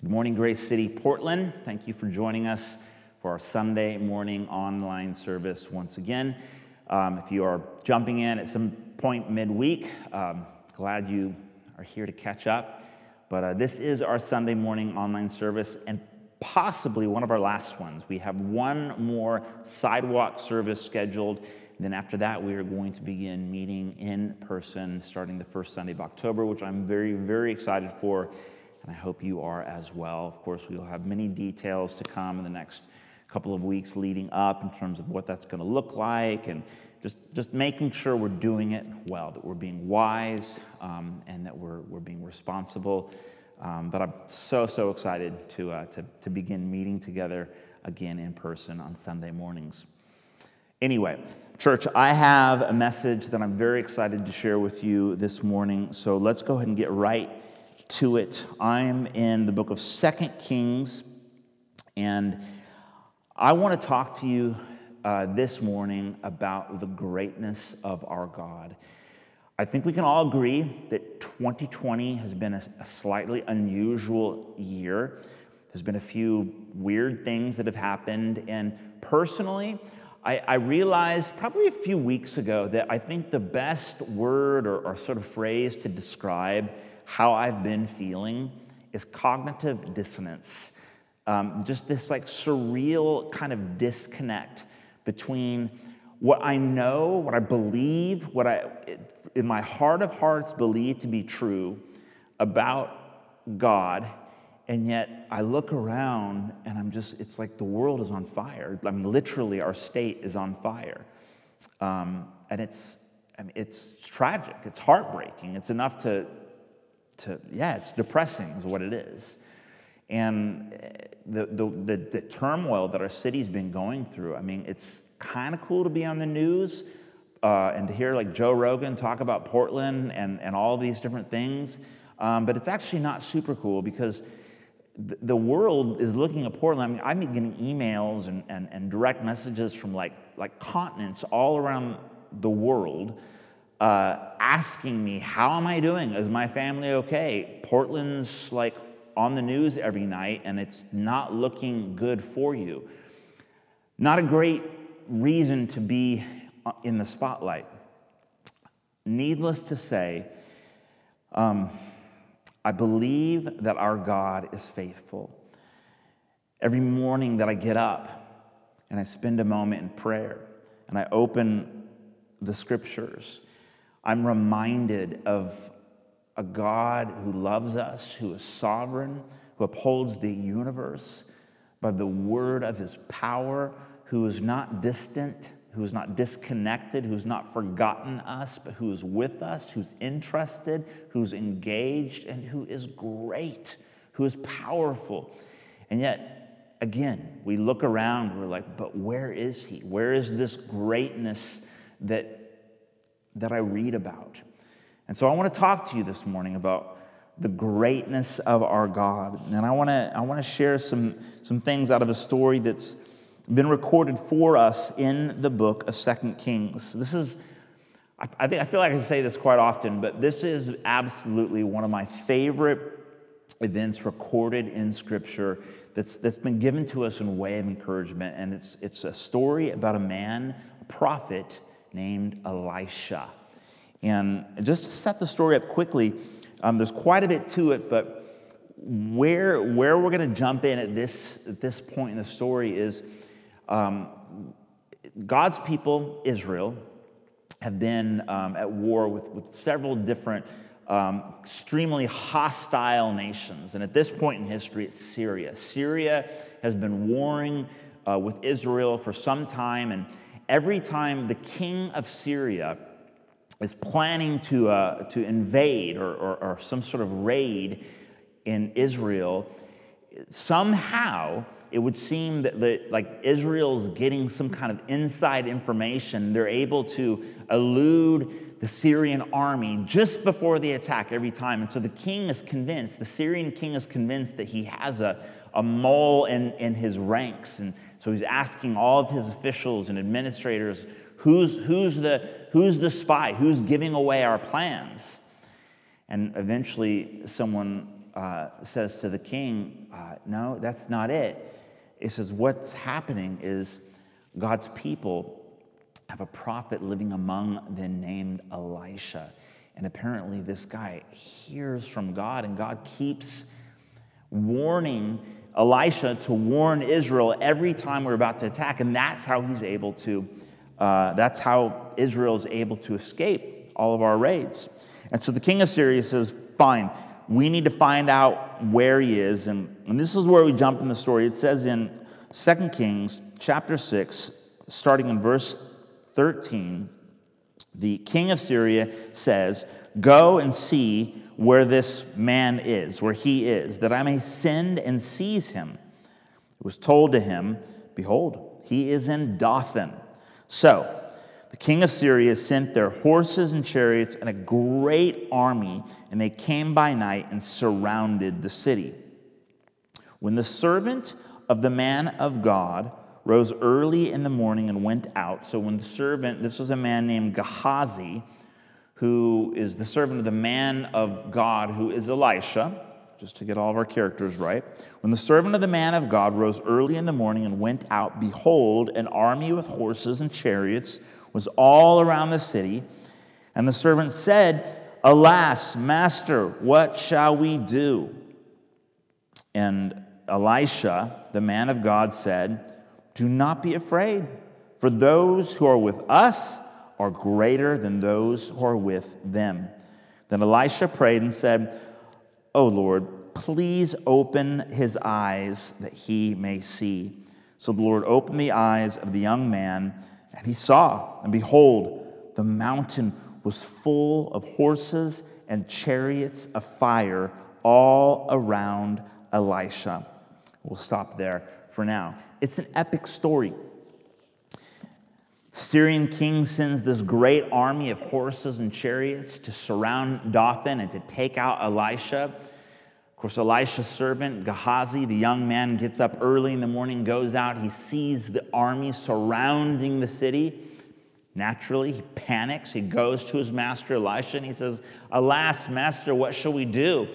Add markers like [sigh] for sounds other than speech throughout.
Good morning, Grace City, Portland. Thank you for joining us for our Sunday morning online service once again. Um, if you are jumping in at some point midweek, um, glad you are here to catch up. But uh, this is our Sunday morning online service and possibly one of our last ones. We have one more sidewalk service scheduled. Then after that, we are going to begin meeting in person starting the first Sunday of October, which I'm very, very excited for and I hope you are as well. Of course, we will have many details to come in the next couple of weeks leading up in terms of what that's going to look like and just, just making sure we're doing it well, that we're being wise um, and that we're, we're being responsible. Um, but I'm so, so excited to, uh, to, to begin meeting together again in person on Sunday mornings. Anyway, church, I have a message that I'm very excited to share with you this morning. So let's go ahead and get right to it. I'm in the book of Second Kings, and I want to talk to you uh, this morning about the greatness of our God. I think we can all agree that 2020 has been a, a slightly unusual year. There's been a few weird things that have happened, and personally, I, I, realized probably a few weeks ago that I think the best word or, or sort of phrase to describe how I've been feeling is cognitive dissonance. Um, just this like surreal kind of disconnect between what I know, what I believe, what I, in my heart of hearts, believe to be true about God, and yet I look around and I'm just, it's like the world is on fire. I mean, literally, our state is on fire. Um, and it's, I mean, it's tragic, it's heartbreaking. It's enough to, to yeah, it's depressing, is what it is. And eh, the, the, the, the turmoil that our city's been going through, I mean, it's kind of cool to be on the news uh, and to hear like Joe Rogan talk about Portland and, and all these different things. Um, but it's actually not super cool because the, world is looking at Portland. I mean, I'm getting emails and, and, and direct messages from like, like continents all around the world uh, asking me, How am I doing? Is my family okay? Portland's like on the news every night and it's not looking good for you. Not a great reason to be uh, in the spotlight. Needless to say, um, I believe that our God is faithful. Every morning that I get up and I spend a moment in prayer and I open the scriptures, I'm reminded of a God who loves us, who is sovereign, who upholds the universe by the word of his power, who is not distant, who is not disconnected, who's not forgotten us, but who is with us, who's interested, who's engaged, and who is great, who is powerful. And yet, again, we look around, we're like, but where is he? Where is this greatness that that I read about. And so I want to talk to you this morning about the greatness of our God. And I want to, I want to share some, some things out of a story that's been recorded for us in the book of Second Kings. This is, I, I think I feel like I say this quite often, but this is absolutely one of my favorite events recorded in Scripture that's, that's been given to us in way of encouragement. And it's, it's a story about a man, a prophet, named Elisha. And just to set the story up quickly, um, there's quite a bit to it, but where, where we're going to jump in at this, at this point in the story is um, God's people, Israel, have been um, at war with, with several different um, extremely hostile nations. And at this point in history, it's Syria. Syria has been warring uh, with Israel for some time, and every time the king of Syria is planning to, uh, to invade or, or, or some sort of raid in Israel, somehow it would seem that the, like Israel's getting some kind of inside information. They're able to elude the Syrian army just before the attack every time. And so the king is convinced, the Syrian king is convinced that he has a, a mole in, in his ranks. And so he's asking all of his officials and administrators who's, who's, the, who's the spy? Who's giving away our plans? And eventually, someone uh, says to the king, uh, No, that's not it. It says, What's happening is God's people have a prophet living among them named Elisha. And apparently, this guy hears from God, and God keeps warning Elisha to warn Israel every time we're about to attack. And that's how he's able to, uh, that's how Israel is able to escape all of our raids. And so the king of Syria says, Fine, we need to find out where he is. And, and this is where we jump in the story. It says in 2 Kings chapter 6, starting in verse 13, the king of Syria says, Go and see where this man is, where he is, that I may send and seize him. It was told to him, Behold, he is in Dothan. So the king of Syria sent their horses and chariots and a great army, and they came by night and surrounded the city. When the servant of the man of God rose early in the morning and went out. So when the servant, this was a man named Gehazi, who is the servant of the man of God, who is Elisha, just to get all of our characters right. When the servant of the man of God rose early in the morning and went out, behold, an army with horses and chariots was all around the city. And the servant said, Alas, master, what shall we do? And Elisha, the man of God, said, Do not be afraid, for those who are with us are greater than those who are with them. Then Elisha prayed and said, O Lord, please open his eyes that he may see. So the Lord opened the eyes of the young man, and he saw, and behold, the mountain was full of horses and chariots of fire all around Elisha. We'll stop there for now. It's an epic story. Syrian king sends this great army of horses and chariots to surround Dothan and to take out Elisha. Of course, Elisha's servant, Gehazi, the young man, gets up early in the morning, goes out. He sees the army surrounding the city. Naturally, he panics. He goes to his master, Elisha, and he says, Alas, master, what shall we do?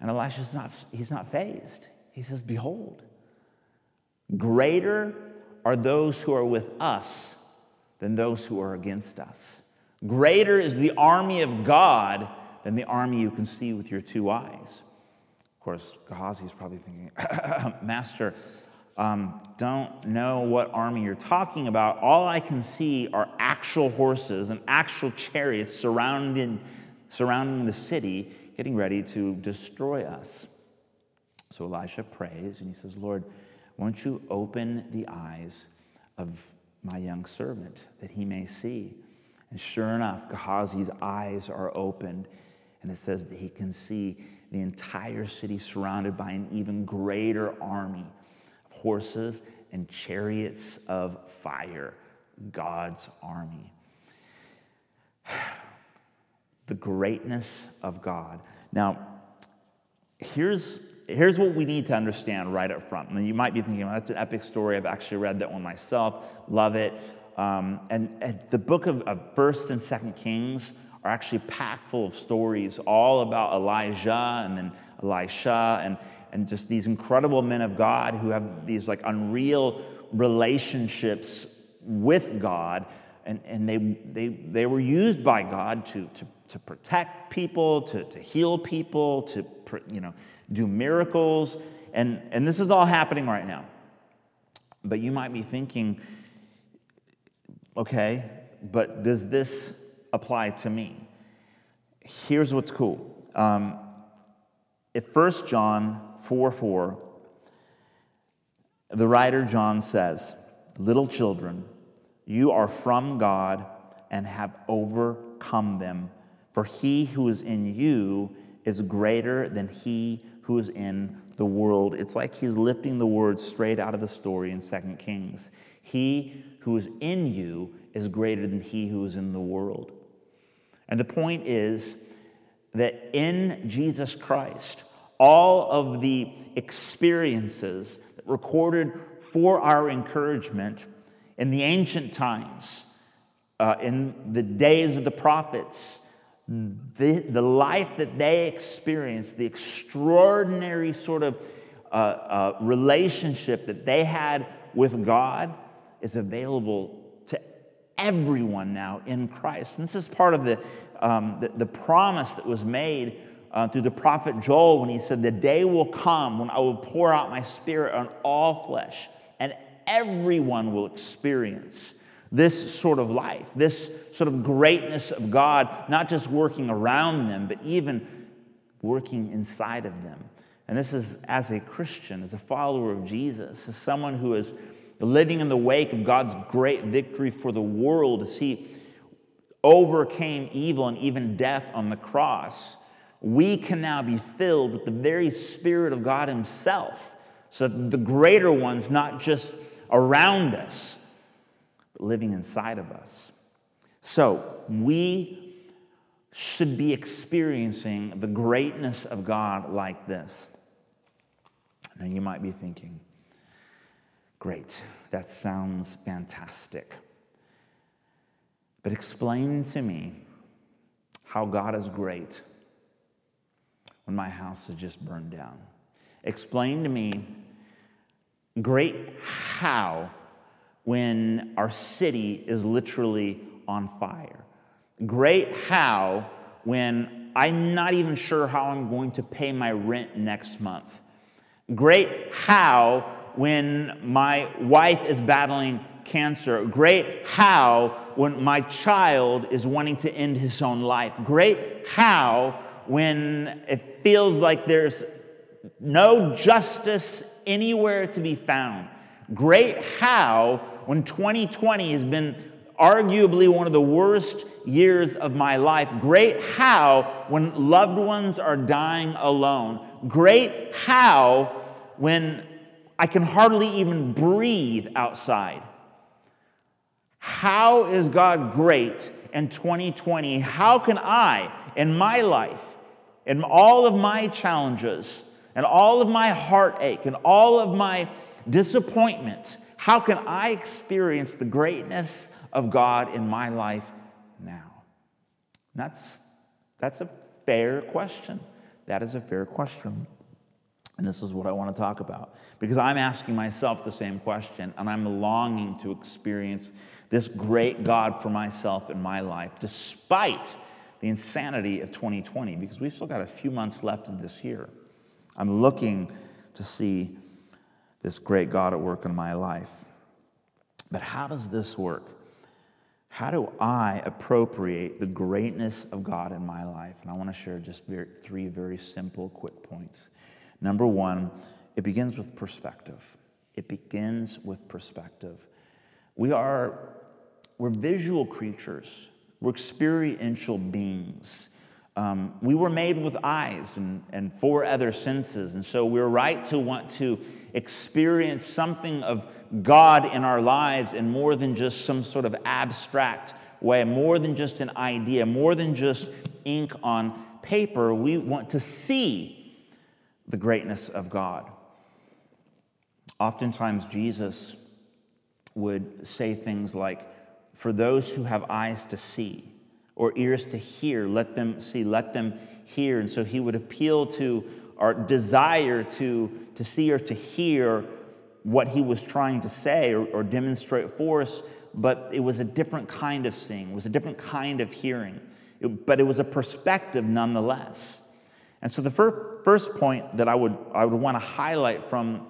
And Elisha's not, he's not phased. He says, Behold, greater are those who are with us than those who are against us. Greater is the army of God than the army you can see with your two eyes. Of course, Gehazi is probably thinking, [coughs] Master, um, don't know what army you're talking about. All I can see are actual horses and actual chariots surrounding, surrounding the city, getting ready to destroy us. So Elisha prays and he says, Lord, won't you open the eyes of my young servant that he may see? And sure enough, Gehazi's eyes are opened, and it says that he can see the entire city surrounded by an even greater army of horses and chariots of fire, God's army. [sighs] The greatness of God. Now, here's here's what we need to understand right up front. And you might be thinking, well, that's an epic story. I've actually read that one myself, love it. Um, and, and, the book of, of First and Second Kings are actually packed full of stories all about Elijah and then Elisha and, and just these incredible men of God who have these like unreal relationships with God. And, and they, they, they were used by God to, to, to protect people, to, to heal people, to, you know, do miracles. And, and this is all happening right now. But you might be thinking, okay, but does this apply to me? Here's what's cool. Um, at 1 John 4 4, the writer John says, Little children, you are from God and have overcome them, for he who is in you is greater than he who is in the world. It's like he's lifting the words straight out of the story in 2 Kings. He who is in you is greater than he who is in the world. And the point is that in Jesus Christ, all of the experiences recorded for our encouragement in the ancient times, uh, in the days of the prophets, the, the life that they experienced, the extraordinary sort of uh, uh, relationship that they had with God, is available to everyone now in Christ. And this is part of the, um, the, the, promise that was made uh, through the prophet Joel when he said, The day will come when I will pour out my spirit on all flesh, and everyone will experience this sort of life, this sort of greatness of God, not just working around them, but even working inside of them. And this is as a Christian, as a follower of Jesus, as someone who is living in the wake of God's great victory for the world, as He overcame evil and even death on the cross, we can now be filled with the very Spirit of God Himself. So the greater ones, not just around us, living inside of us. So we should be experiencing the greatness of God like this. Now you might be thinking, great, that sounds fantastic. But explain to me how God is great when my house is just burned down. Explain to me great how when our city is literally on fire. Great how when I'm not even sure how I'm going to pay my rent next month. Great how when my wife is battling cancer. Great how when my child is wanting to end his own life. Great how when it feels like there's no justice anywhere to be found. Great how when 2020 has been arguably one of the worst years of my life. Great how when loved ones are dying alone. Great how when I can hardly even breathe outside. How is God great in 2020? How can I, in my life, in all of my challenges, and all of my heartache, and all of my disappointment, how can I experience the greatness of God in my life now? That's, that's a fair question. That is a fair question. And this is what I want to talk about because I'm asking myself the same question and I'm longing to experience this great God for myself in my life, despite the insanity of 2020, because we've still got a few months left in this year. I'm looking to see this great God at work in my life. But how does this work? How do I appropriate the greatness of God in my life? And I want to share just very, three very simple, quick points. Number one, it begins with perspective. It begins with perspective. We are, we're visual creatures, we're experiential beings. Um, we were made with eyes and, and four other senses, and so we're right to want to experience something of God in our lives in more than just some sort of abstract way, more than just an idea, more than just ink on paper. We want to see the greatness of God. Oftentimes, Jesus would say things like, For those who have eyes to see, or ears to hear, let them see, let them hear. And so he would appeal to our desire to, to see or to hear what he was trying to say or, or demonstrate for us, but it was a different kind of seeing, it was a different kind of hearing, it, but it was a perspective nonetheless. And so the fir- first point that I would, I would want to highlight from,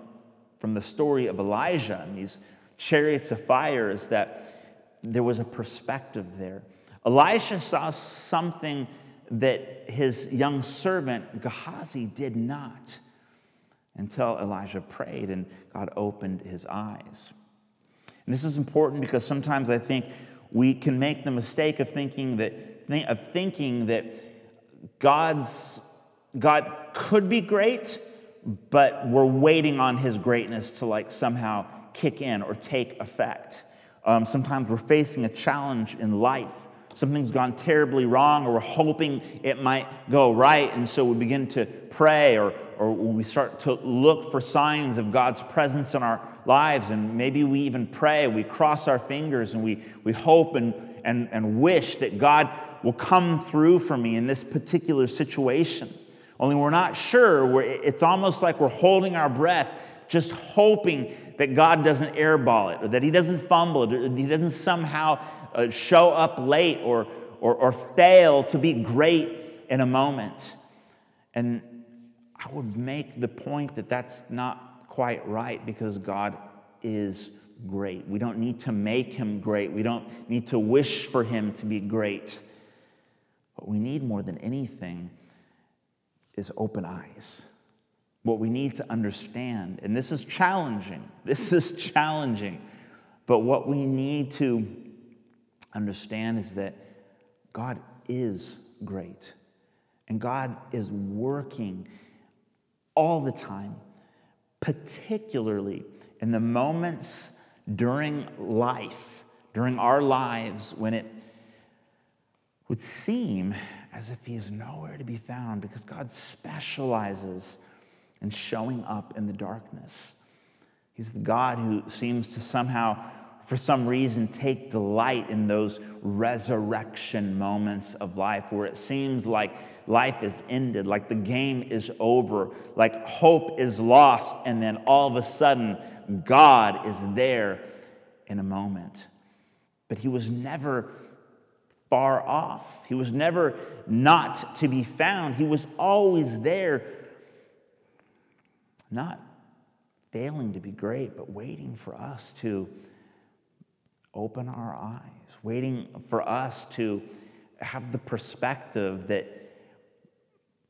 from the story of Elijah and these chariots of fire is that there was a perspective there. Elisha saw something that his young servant Gehazi did not until Elijah prayed and God opened his eyes. And this is important because sometimes I think we can make the mistake of thinking that of thinking that God's God could be great, but we're waiting on his greatness to like somehow kick in or take effect. Um, sometimes we're facing a challenge in life something's gone terribly wrong or we're hoping it might go right. And so we begin to pray or, or we start to look for signs of God's presence in our lives. And maybe we even pray, we cross our fingers and we, we hope and, and, and wish that God will come through for me in this particular situation. Only we're not sure. We're, it's almost like we're holding our breath, just hoping that God doesn't airball it, or that He doesn't fumble it, or He doesn't somehow uh, show up late or, or, or fail to be great in a moment. And I would make the point that that's not quite right because God is great. We don't need to make Him great, we don't need to wish for Him to be great. What we need more than anything is open eyes. What we need to understand, and this is challenging, [laughs] this is challenging, but what we need to understand is that God is great, and God is working all the time, particularly in the moments during life, during our lives, when it would seem as if he is nowhere to be found because God specializes in showing up in the darkness. He's the God who seems to somehow, for some reason, take delight in those resurrection moments of life where it seems like life is ended, like the game is over, like hope is lost, and then all of a sudden, God is there in a moment. But he was never far off. He was never not to be found. He was always there, not failing to be great, but waiting for us to open our eyes, waiting for us to have the perspective that,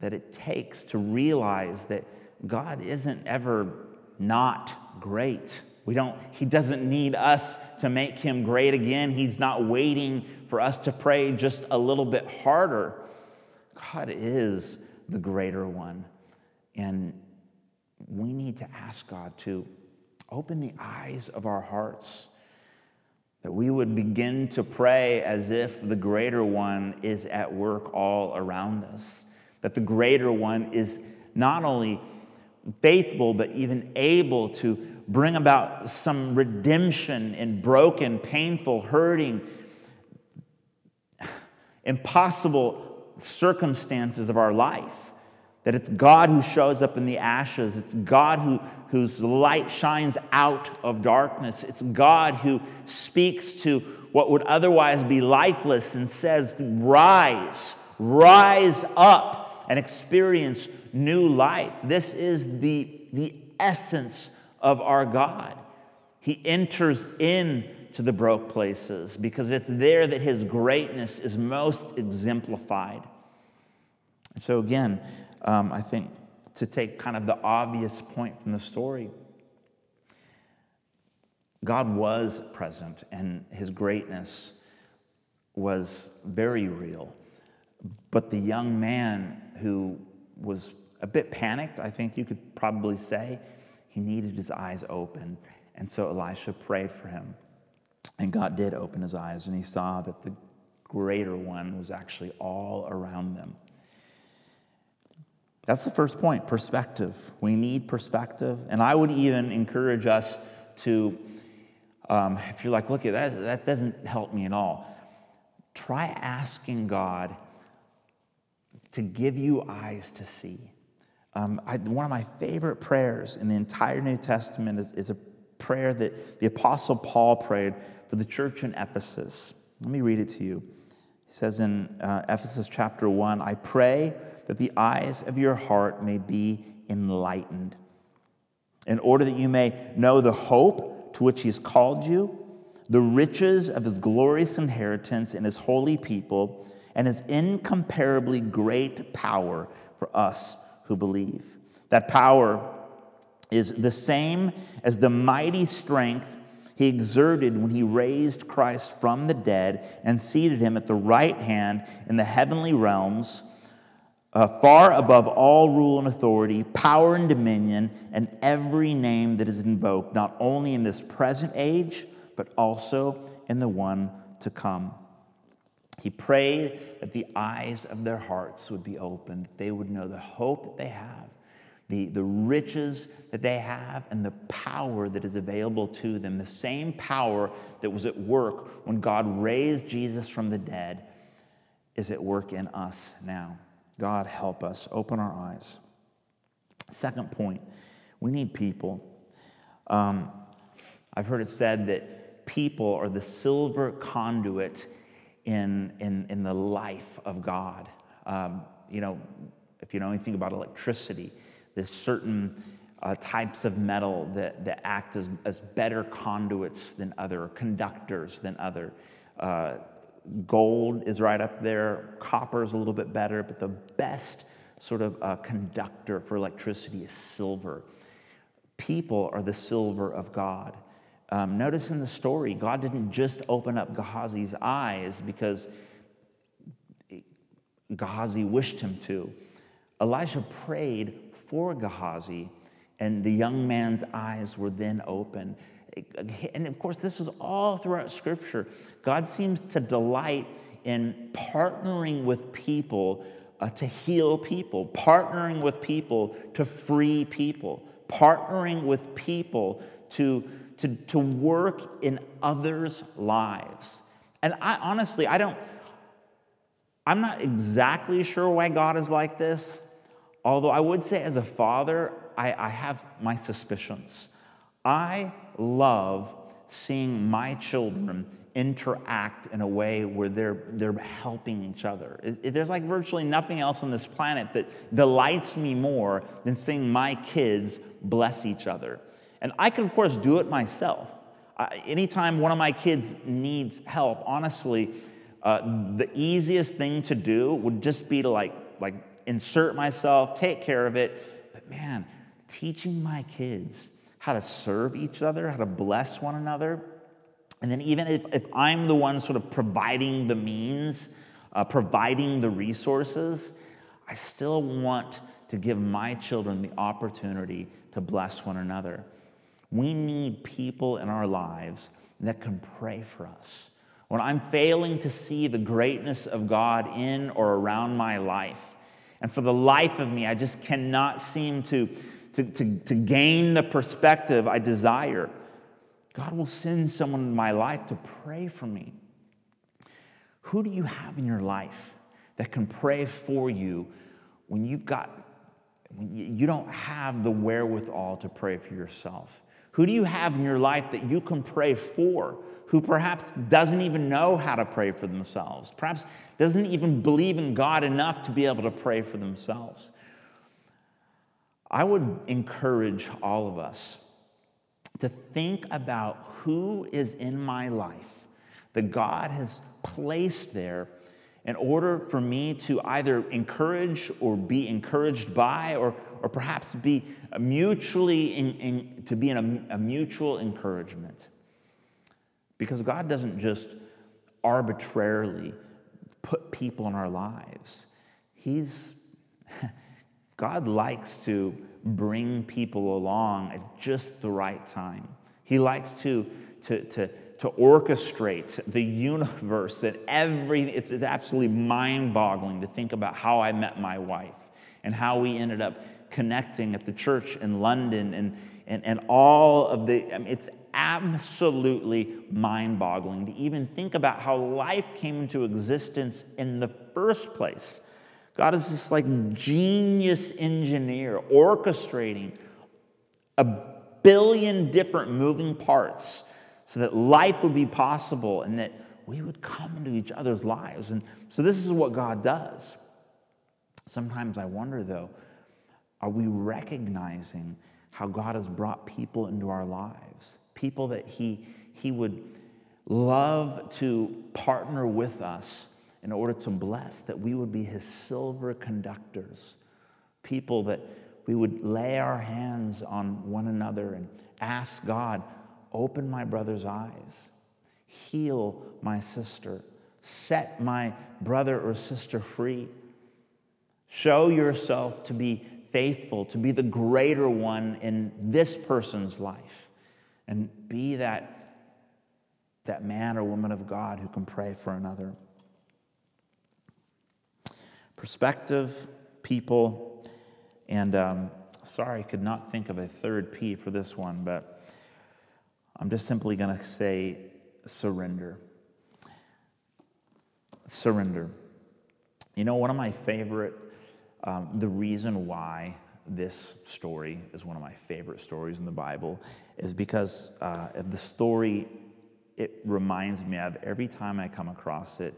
that it takes to realize that God isn't ever not great. We don't, he doesn't need us to make him great again. He's not waiting for us to pray just a little bit harder. God is the greater one. And we need to ask God to open the eyes of our hearts, that we would begin to pray as if the greater one is at work all around us, that the greater one is not only faithful, but even able to bring about some redemption in broken, painful, hurting, impossible circumstances of our life. That it's God who shows up in the ashes. It's God who, whose light shines out of darkness. It's God who speaks to what would otherwise be lifeless and says, Rise, rise up and experience new life. This is the, the essence of our God. He enters in to the broke places because it's there that his greatness is most exemplified. So, again, um, I think to take kind of the obvious point from the story, God was present and his greatness was very real. But the young man who was a bit panicked, I think you could probably say, he needed his eyes open. And so Elisha prayed for him. And God did open his eyes, and he saw that the greater one was actually all around them. That's the first point perspective. We need perspective. And I would even encourage us to, um, if you're like, look, at that, that doesn't help me at all, try asking God to give you eyes to see. Um, I, one of my favorite prayers in the entire New Testament is, is a prayer that the Apostle Paul prayed for the church in Ephesus. Let me read it to you. He says in uh, Ephesus chapter 1 I pray that the eyes of your heart may be enlightened, in order that you may know the hope to which he has called you, the riches of his glorious inheritance in his holy people, and his incomparably great power for us who believe. That power is the same as the mighty strength he exerted when he raised Christ from the dead and seated him at the right hand in the heavenly realms, uh, far above all rule and authority, power and dominion, and every name that is invoked, not only in this present age, but also in the one to come. He prayed that the eyes of their hearts would be opened, that they would know the hope that they have the, the riches that they have and the power that is available to them. The same power that was at work when God raised Jesus from the dead is at work in us now. God, help us. Open our eyes. Second point, we need people. Um, I've heard it said that people are the silver conduit in, in, in the life of God. Um, you know, if you know anything about electricity, there's certain uh, types of metal that, that act as, as better conduits than other, conductors than other. Uh, gold is right up there, copper is a little bit better, but the best sort of uh, conductor for electricity is silver. People are the silver of God. Um, notice in the story, God didn't just open up Gehazi's eyes because Gehazi wished him to. Elijah prayed for Gehazi, and the young man's eyes were then open. And of course, this is all throughout Scripture. God seems to delight in partnering with people uh, to heal people, partnering with people to free people, partnering with people to, to, to work in others' lives. And I honestly, I don't, I'm not exactly sure why God is like this, although I would say as a father, I, I have my suspicions. I love seeing my children interact in a way where they're, they're helping each other. It, it, there's like virtually nothing else on this planet that delights me more than seeing my kids bless each other. And I can, of course, do it myself. I, anytime one of my kids needs help, honestly, uh, the easiest thing to do would just be to like, like insert myself, take care of it. But man, teaching my kids how to serve each other, how to bless one another, and then, even if, if I'm the one sort of providing the means, uh, providing the resources, I still want to give my children the opportunity to bless one another. We need people in our lives that can pray for us. When I'm failing to see the greatness of God in or around my life, and for the life of me, I just cannot seem to, to, to, to gain the perspective I desire. God will send someone in my life to pray for me. Who do you have in your life that can pray for you when you've got when you don't have the wherewithal to pray for yourself? Who do you have in your life that you can pray for who perhaps doesn't even know how to pray for themselves? Perhaps doesn't even believe in God enough to be able to pray for themselves? I would encourage all of us to think about who is in my life that God has placed there in order for me to either encourage or be encouraged by, or, or perhaps be mutually in, in, to be in a, a mutual encouragement. Because God doesn't just arbitrarily put people in our lives. He's [laughs] God likes to bring people along at just the right time. He likes to, to, to, to orchestrate the universe that every, it's, it's absolutely mind boggling to think about how I met my wife and how we ended up connecting at the church in London and, and, and all of the, I mean, it's absolutely mind boggling to even think about how life came into existence in the first place. God is this like genius engineer orchestrating a billion different moving parts so that life would be possible and that we would come into each other's lives. And so this is what God does. Sometimes I wonder though, are we recognizing how God has brought people into our lives? People that He, he would love to partner with us in order to bless, that we would be his silver conductors, people that we would lay our hands on one another and ask God, open my brother's eyes, heal my sister, set my brother or sister free. Show yourself to be faithful, to be the greater one in this person's life, and be that, that man or woman of God who can pray for another perspective, people, and um, sorry, I could not think of a third P for this one, but I'm just simply going to say surrender. Surrender. You know, one of my favorite, um, the reason why this story is one of my favorite stories in the Bible is because uh, the story it reminds me of every time I come across it.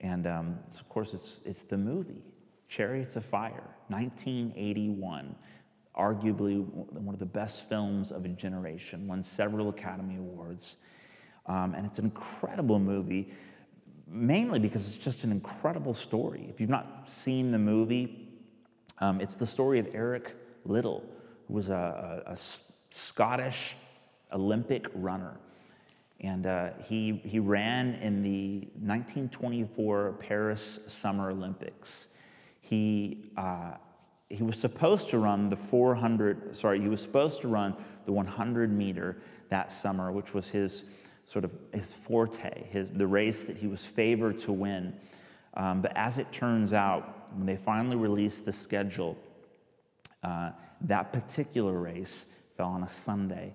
And um, of course, it's, it's the movie, Chariots of Fire, 1981. Arguably one of the best films of a generation, won several Academy Awards. Um, and it's an incredible movie, mainly because it's just an incredible story. If you've not seen the movie, um, it's the story of Eric Liddell, who was a, a, a Scottish Olympic runner. And uh, he, he ran in the 1924 Paris Summer Olympics. He, uh, he was supposed to run the 400, sorry, he was supposed to run the 100 meter that summer, which was his sort of his forte, his, the race that he was favored to win. Um, but as it turns out, when they finally released the schedule, uh, that particular race fell on a Sunday.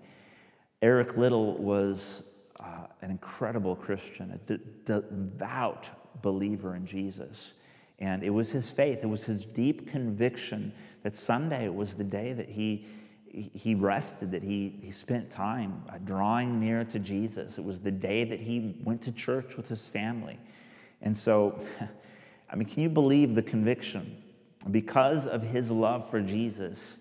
Eric Liddell was uh, an incredible Christian, a de- devout believer in Jesus. And it was his faith, it was his deep conviction that Sunday was the day that he he rested, that he, he spent time uh, drawing near to Jesus. It was the day that he went to church with his family. And so, [laughs] I mean, can you believe the conviction? Because of his love for Jesus,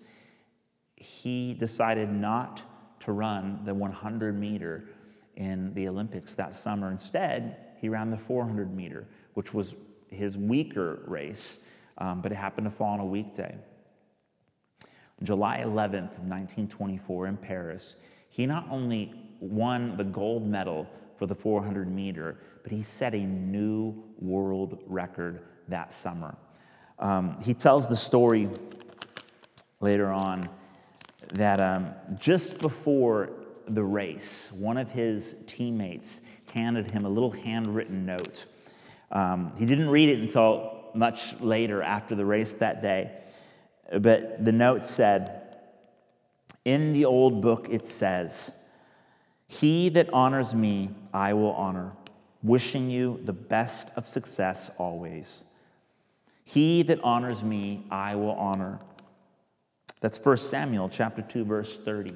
he decided not to run the 100 meter in the Olympics that summer. Instead, he ran the 400 meter, which was his weaker race, um, but it happened to fall on a weekday. July 11th of 1924 in Paris, he not only won the gold medal for the 400 meter, but he set a new world record that summer. Um, he tells the story later on that um, just before the race, one of his teammates handed him a little handwritten note. Um, he didn't read it until much later after the race that day. But the note said, in the old book it says, He that honors me, I will honor, wishing you the best of success always. He that honors me, I will honor. That's 1 Samuel chapter 2 verse 30.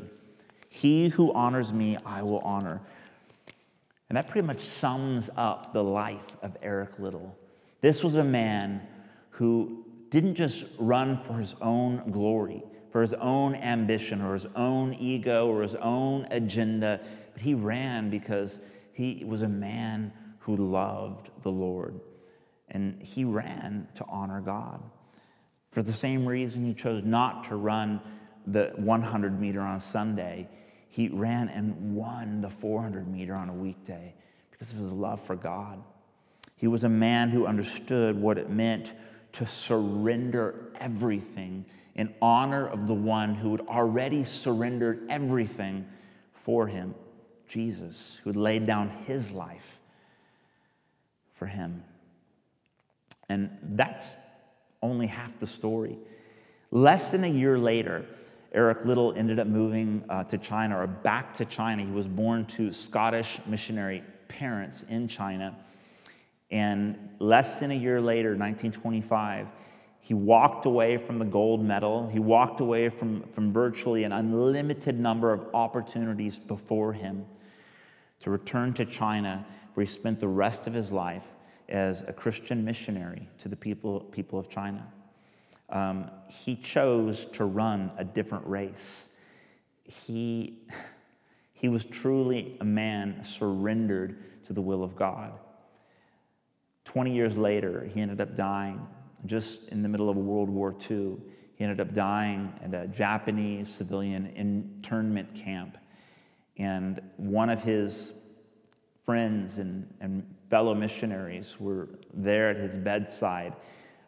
He who honors me, I will honor. And that pretty much sums up the life of Eric Liddell. This was a man who didn't just run for his own glory, for his own ambition or his own ego or his own agenda, but he ran because he was a man who loved the Lord. And he ran to honor God. For the same reason he chose not to run the 100 meter on Sunday, he ran and won the 400 meter on a weekday because of his love for God. He was a man who understood what it meant to surrender everything in honor of the one who had already surrendered everything for him, Jesus, who had laid down his life for him. And that's only half the story. Less than a year later, Eric Liddell ended up moving uh, to China or back to China. He was born to Scottish missionary parents in China. And less than a year later, 1925, he walked away from the gold medal. He walked away from, from virtually an unlimited number of opportunities before him to return to China, where he spent the rest of his life as a Christian missionary to the people, people of China. Um, he chose to run a different race. He, he was truly a man surrendered to the will of God. 20 years later, he ended up dying just in the middle of World War II. He ended up dying at a Japanese civilian internment camp. And one of his friends and, and fellow missionaries were there at his bedside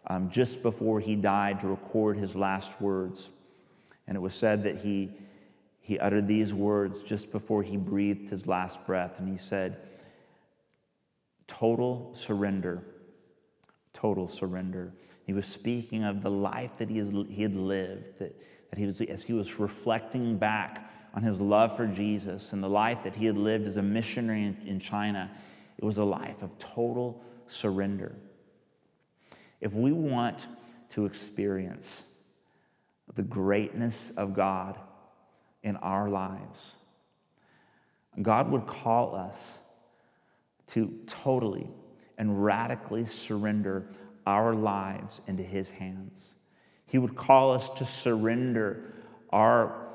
um, just before he died to record his last words. And it was said that he, he uttered these words just before he breathed his last breath. And he said, Total surrender. Total surrender. He was speaking of the life that he, has, he had lived, that, that he was, as he was reflecting back on his love for Jesus and the life that he had lived as a missionary in, in China. It was a life of total surrender. If we want to experience the greatness of God in our lives, God would call us to totally and radically surrender our lives into His hands. He would call us to surrender our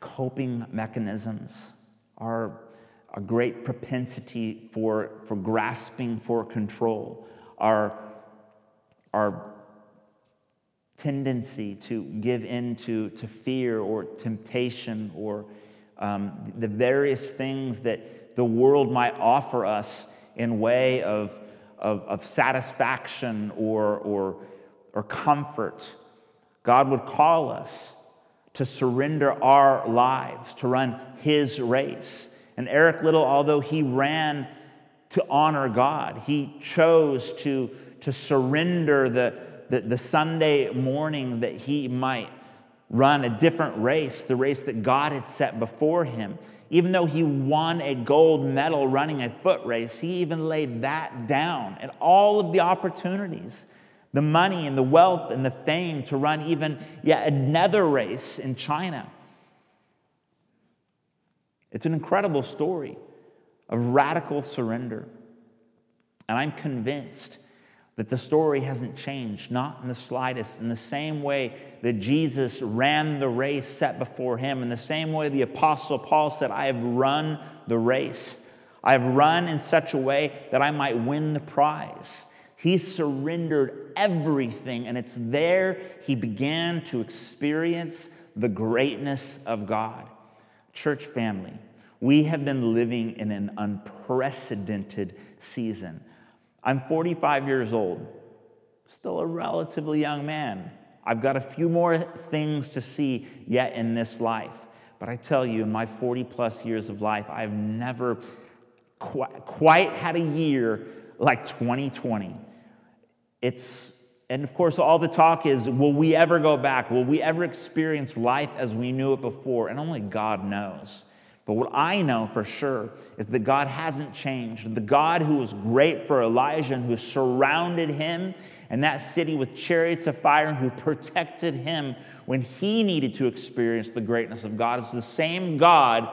coping mechanisms, our a great propensity for, for grasping for control, our, our tendency to give in to, to fear or temptation or um, the various things that the world might offer us in way of, of, of satisfaction or, or, or comfort. God would call us to surrender our lives, to run His race. And Eric Liddell, although he ran to honor God, he chose to, to surrender the, the, the Sunday morning that he might run a different race, the race that God had set before him. Even though he won a gold medal running a foot race, he even laid that down and all of the opportunities the money and the wealth and the fame to run even yet another race in China. It's an incredible story of radical surrender. And I'm convinced that the story hasn't changed, not in the slightest. In the same way that Jesus ran the race set before him, in the same way the Apostle Paul said, I have run the race. I have run in such a way that I might win the prize. He surrendered everything, and it's there he began to experience the greatness of God. Church family, we have been living in an unprecedented season. I'm 45 years old, still a relatively young man. I've got a few more things to see yet in this life. But I tell you, in my 40 plus years of life, I've never quite, quite had a year like 2020. It's, and of course, all the talk is will we ever go back? Will we ever experience life as we knew it before? And only God knows. But what I know for sure is that God hasn't changed. The God who was great for Elijah and who surrounded him and that city with chariots of fire and who protected him when he needed to experience the greatness of God is the same God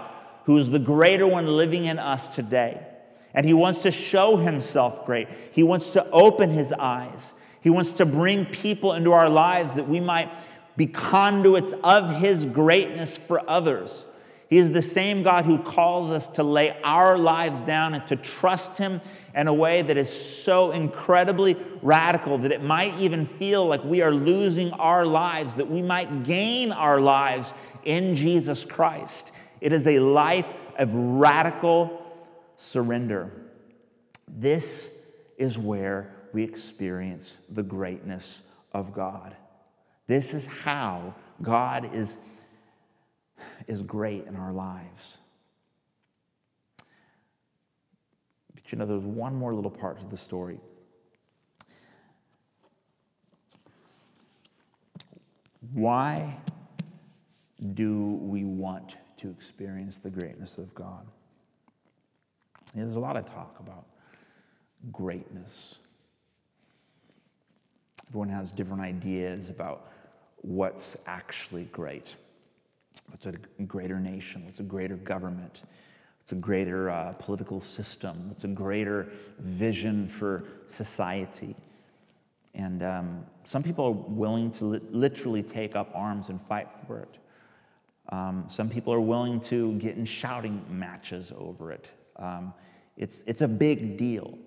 who is the greater one living in us today. And he wants to show himself great. He wants to open his eyes. He wants to bring people into our lives that we might be conduits of his greatness for others. He is the same God who calls us to lay our lives down and to trust him in a way that is so incredibly radical that it might even feel like we are losing our lives, that we might gain our lives in Jesus Christ. It is a life of radical surrender. This is where we experience the greatness of God. This is how God is, is great in our lives. But you know, there's one more little part to the story. Why do we want to experience the greatness of God? There's a lot of talk about greatness. Everyone has different ideas about what's actually great. What's a greater nation? What's a greater government? What's a greater uh, political system? What's a greater vision for society? And um, some people are willing to li- literally take up arms and fight for it. Um, some people are willing to get in shouting matches over it. Um, it's, it's a big deal.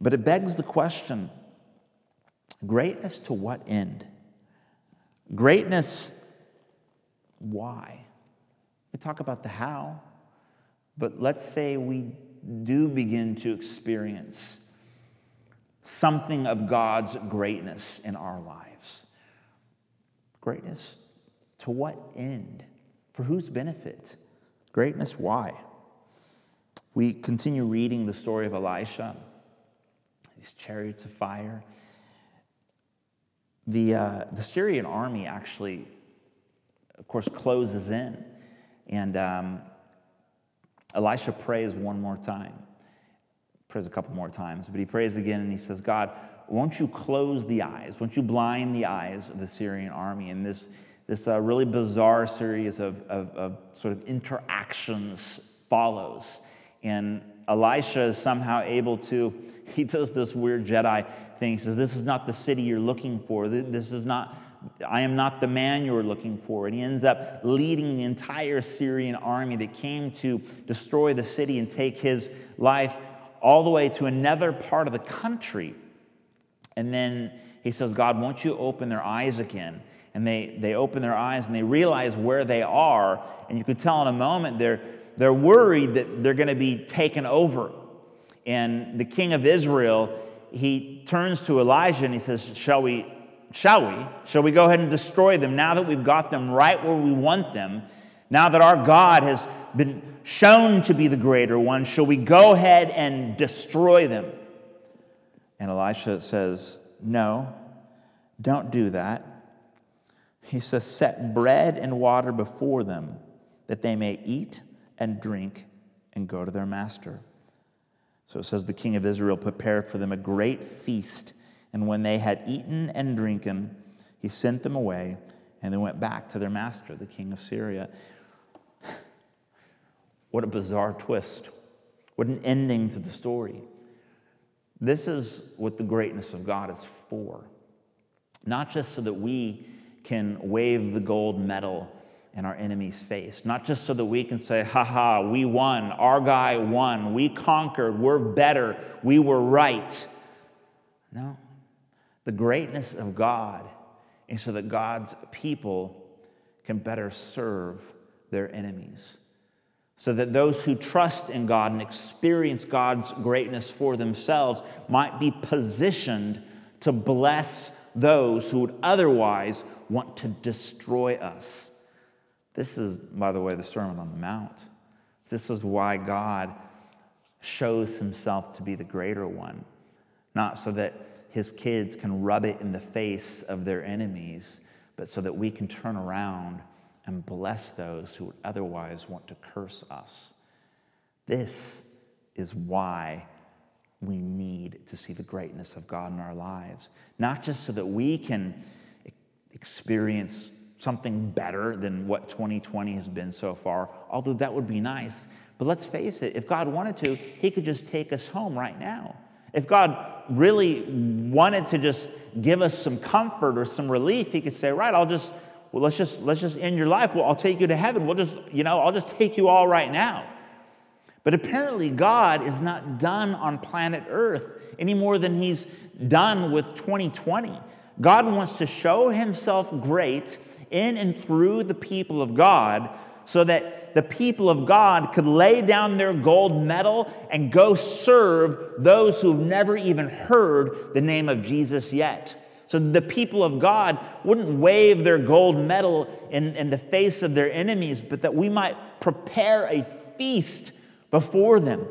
But it begs the question greatness to what end? Greatness, why? We talk about the how, but let's say we do begin to experience something of God's greatness in our lives. Greatness to what end? For whose benefit? Greatness, why? We continue reading the story of Elisha, these chariots of fire. The, uh, the Syrian army actually, of course, closes in. And um, Elisha prays one more time. prays a couple more times, but he prays again and he says, God, won't you close the eyes? Won't you blind the eyes of the Syrian army? And this, this uh, really bizarre series of, of, of sort of interactions follows. And Elisha is somehow able to, he does this weird Jedi thing. He says, This is not the city you're looking for. This is not, I am not the man you're looking for. And he ends up leading the entire Syrian army that came to destroy the city and take his life all the way to another part of the country. And then he says, God, won't you open their eyes again? And they, they open their eyes and they realize where they are. And you could tell in a moment they're, they're worried that they're going to be taken over. And the king of Israel, he turns to Elijah and he says, Shall we, shall we? Shall we go ahead and destroy them now that we've got them right where we want them? Now that our God has been shown to be the greater one, shall we go ahead and destroy them? And Elisha says, No, don't do that. He says, Set bread and water before them that they may eat and drink and go to their master. So it says, The king of Israel prepared for them a great feast. And when they had eaten and drinken, he sent them away, and they went back to their master, the king of Syria. [sighs] What a bizarre twist. What an ending to the story. This is what the greatness of God is for. Not just so that we can wave the gold medal in our enemy's face, not just so that we can say, ha ha, we won, our guy won, we conquered, we're better, we were right. No. The greatness of God is so that God's people can better serve their enemies so that those who trust in God and experience God's greatness for themselves might be positioned to bless those who would otherwise want to destroy us. This is, by the way, the Sermon on the Mount. This is why God shows himself to be the greater one, not so that his kids can rub it in the face of their enemies, but so that we can turn around and bless those who would otherwise want to curse us. This is why we need to see the greatness of God in our lives, not just so that we can experience something better than what 2020 has been so far, although that would be nice. But let's face it, if God wanted to, He could just take us home right now. If God really wanted to just give us some comfort or some relief, He could say, Right, I'll just well, let's just let's just end your life. Well, I'll take you to heaven. We'll just, you know, I'll just take you all right now. But apparently, God is not done on planet Earth any more than He's done with 2020. God wants to show Himself great in and through the people of God so that the people of God could lay down their gold medal and go serve those who've never even heard the name of Jesus yet. So the people of God wouldn't wave their gold medal in, in the face of their enemies, but that we might prepare a feast before them.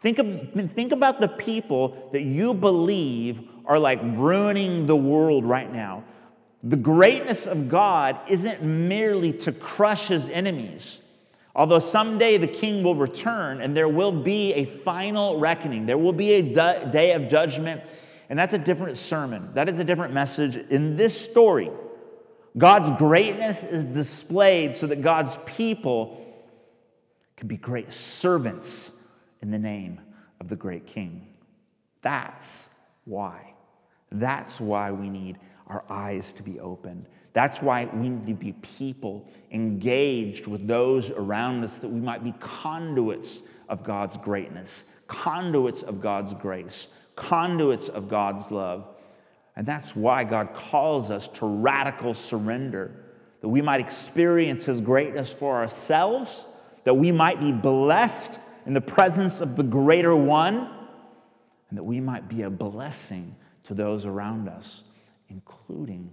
Think, of, think about the people that you believe are like ruining the world right now. The greatness of God isn't merely to crush his enemies. Although someday the king will return and there will be a final reckoning, there will be a day of judgment and that's a different sermon. That is a different message. In this story, God's greatness is displayed so that God's people can be great servants in the name of the great king. That's why. That's why we need our eyes to be opened. That's why we need to be people engaged with those around us that we might be conduits of God's greatness, conduits of God's grace, conduits of God's love. And that's why God calls us to radical surrender, that we might experience His greatness for ourselves, that we might be blessed in the presence of the greater one, and that we might be a blessing to those around us, including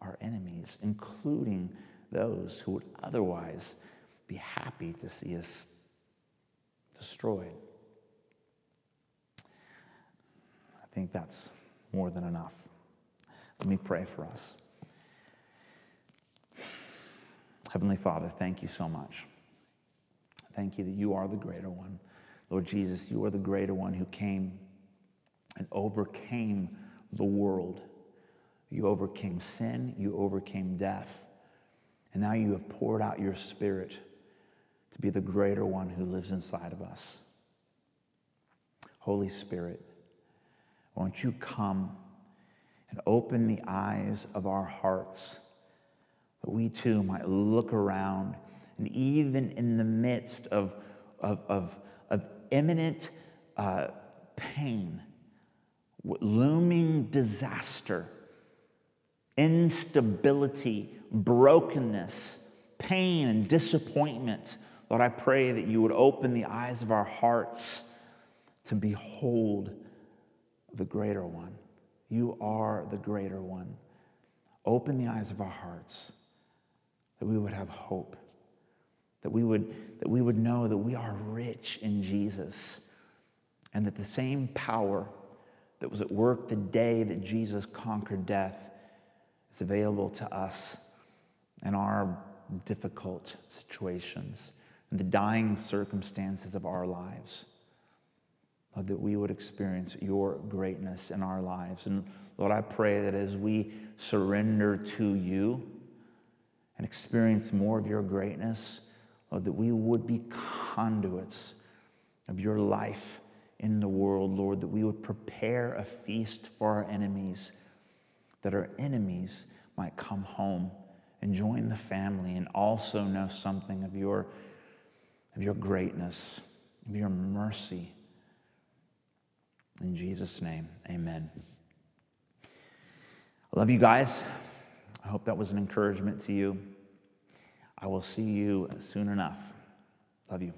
our enemies, including those who would otherwise be happy to see us destroyed. I think that's more than enough. Let me pray for us. Heavenly Father, thank you so much. Thank you that you are the greater one. Lord Jesus, you are the greater one who came and overcame the world. You overcame sin, you overcame death, and now you have poured out your spirit to be the greater one who lives inside of us. Holy Spirit, won't you come and open the eyes of our hearts that we too might look around and even in the midst of, of, of, of imminent uh, pain, looming disaster, instability, brokenness, pain, and disappointment, Lord, I pray that you would open the eyes of our hearts to behold the greater one. You are the greater one. Open the eyes of our hearts that we would have hope, that we would, that we would know that we are rich in Jesus, and that the same power that was at work the day that Jesus conquered death is available to us in our difficult situations and the dying circumstances of our lives. Lord, that we would experience your greatness in our lives. And Lord, I pray that as we surrender to you and experience more of your greatness, Lord, that we would be conduits of your life in the world, Lord, that we would prepare a feast for our enemies, that our enemies might come home and join the family and also know something of your, of your greatness, of your mercy in Jesus' name, amen. I love you guys. I hope that was an encouragement to you. I will see you soon enough. Love you.